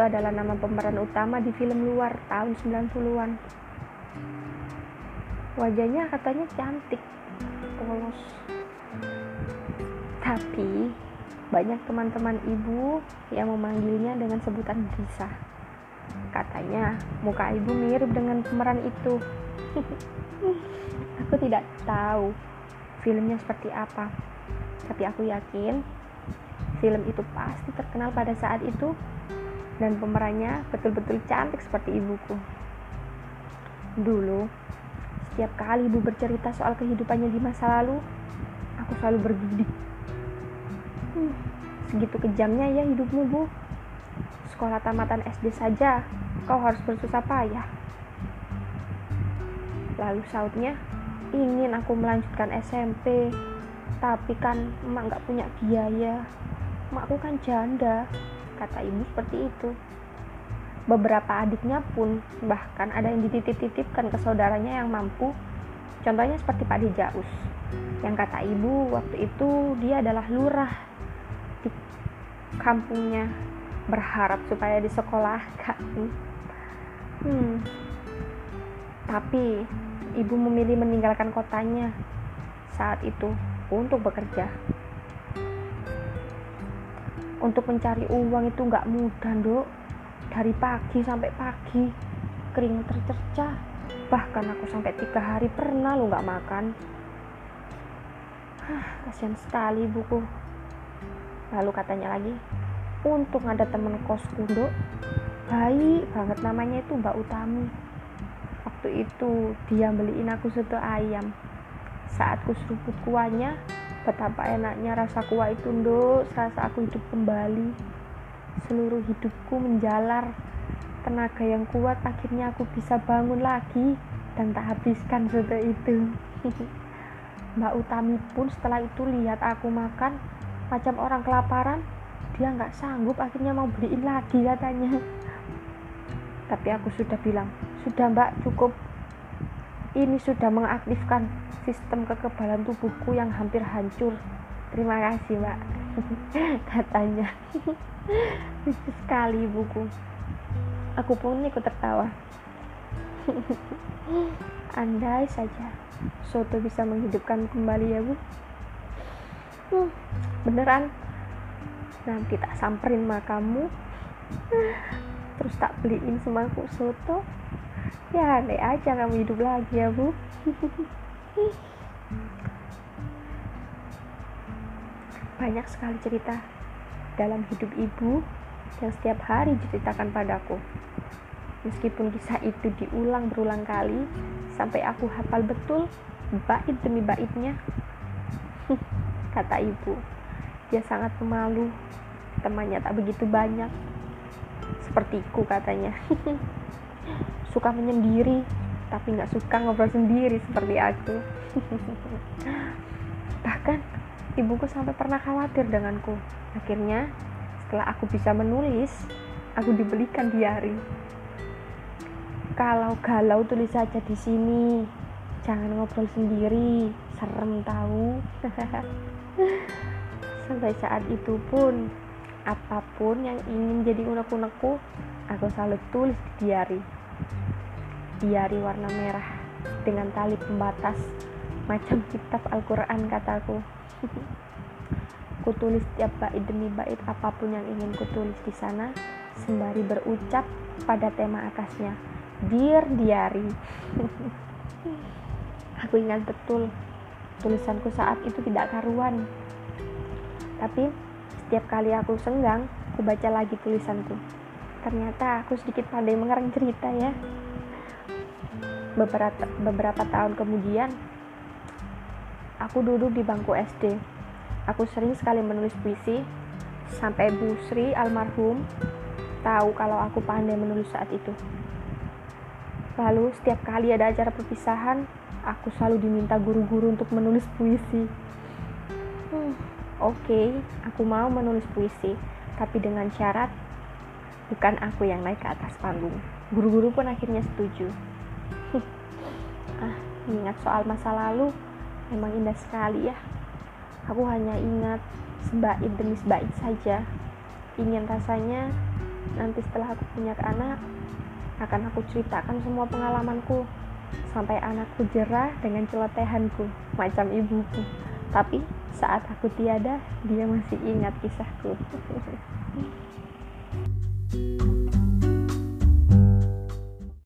itu adalah nama pemeran utama di film luar tahun 90-an. Wajahnya katanya cantik, polos. Tapi banyak teman-teman ibu yang memanggilnya dengan sebutan Brisa. Katanya muka ibu mirip dengan pemeran itu. aku tidak tahu filmnya seperti apa, tapi aku yakin film itu pasti terkenal pada saat itu dan pemerannya betul-betul cantik seperti ibuku. Dulu, setiap kali ibu bercerita soal kehidupannya di masa lalu, aku selalu bergidik Hmm, segitu kejamnya ya hidupmu, Bu. Sekolah tamatan SD saja, kau harus bersusah payah. Lalu sautnya, ingin aku melanjutkan SMP, tapi kan emak nggak punya biaya. Emakku kan janda, kata ibu seperti itu. Beberapa adiknya pun bahkan ada yang dititip-titipkan ke saudaranya yang mampu. Contohnya seperti Pak Dejaus, yang kata ibu waktu itu dia adalah lurah kampungnya berharap supaya disekolahkan. Hmm. Tapi ibu memilih meninggalkan kotanya saat itu untuk bekerja. Untuk mencari uang itu nggak mudah, dok. Dari pagi sampai pagi, keringat tercercah. Bahkan aku sampai tiga hari pernah lo nggak makan. Hah, kasihan sekali buku lalu katanya lagi untung ada temen kos kundo baik banget namanya itu Mbak Utami waktu itu dia beliin aku soto ayam saat ku seruput kuahnya betapa enaknya rasa kuah itu nduk. Serasa aku hidup kembali. Seluruh hidupku menjalar. Tenaga yang kuat akhirnya aku bisa bangun lagi dan tak habiskan soto itu. Mbak Utami pun setelah itu lihat aku makan macam orang kelaparan. Dia nggak sanggup akhirnya mau beliin lagi katanya. Tapi aku sudah bilang sudah mbak cukup ini sudah mengaktifkan sistem kekebalan tubuhku yang hampir hancur. Terima kasih mbak. Katanya. Lucu sekali buku. Aku pun ikut tertawa. Andai saja soto bisa menghidupkan kembali ya bu. Hmm, beneran? Nanti tak samperin makamu. Terus tak beliin semangkuk soto ya aneh aja kamu hidup lagi ya bu banyak sekali cerita dalam hidup ibu yang setiap hari diceritakan padaku meskipun kisah itu diulang berulang kali sampai aku hafal betul bait demi baitnya kata ibu. Dia sangat pemalu, temannya tak begitu banyak. Sepertiku katanya. suka menyendiri, tapi nggak suka ngobrol sendiri seperti aku. Bahkan ibuku sampai pernah khawatir denganku. Akhirnya, setelah aku bisa menulis, aku dibelikan diari. Kalau galau tulis saja di sini. Jangan ngobrol sendiri, serem tahu. Sampai saat itu pun, apa pun yang ingin jadi unek-unekku, aku selalu tulis di diari. Diari warna merah dengan tali pembatas macam kitab Al-Quran kataku. ku tulis tiap bait demi bait apa pun yang ingin ku tulis di sana sembari berucap pada tema atasnya. Dear Diary. aku ingat betul tulisanku saat itu tidak karuan. Tapi setiap kali aku senggang, aku baca lagi tulisanku. Ternyata aku sedikit pandai mengarang cerita ya. Beberapa, beberapa tahun kemudian, aku duduk di bangku SD. Aku sering sekali menulis puisi, sampai Bu Sri almarhum tahu kalau aku pandai menulis saat itu. Lalu setiap kali ada acara perpisahan, aku selalu diminta guru-guru untuk menulis puisi. Hmm, Oke, okay, aku mau menulis puisi, tapi dengan syarat bukan aku yang naik ke atas panggung. Guru-guru pun akhirnya setuju. ah, ingat soal masa lalu, memang indah sekali ya. Aku hanya ingat sebait demi sebait saja. Ingin rasanya nanti setelah aku punya anak akan aku ceritakan semua pengalamanku sampai anakku jerah dengan celotehanku macam ibuku tapi saat aku tiada dia masih ingat kisahku you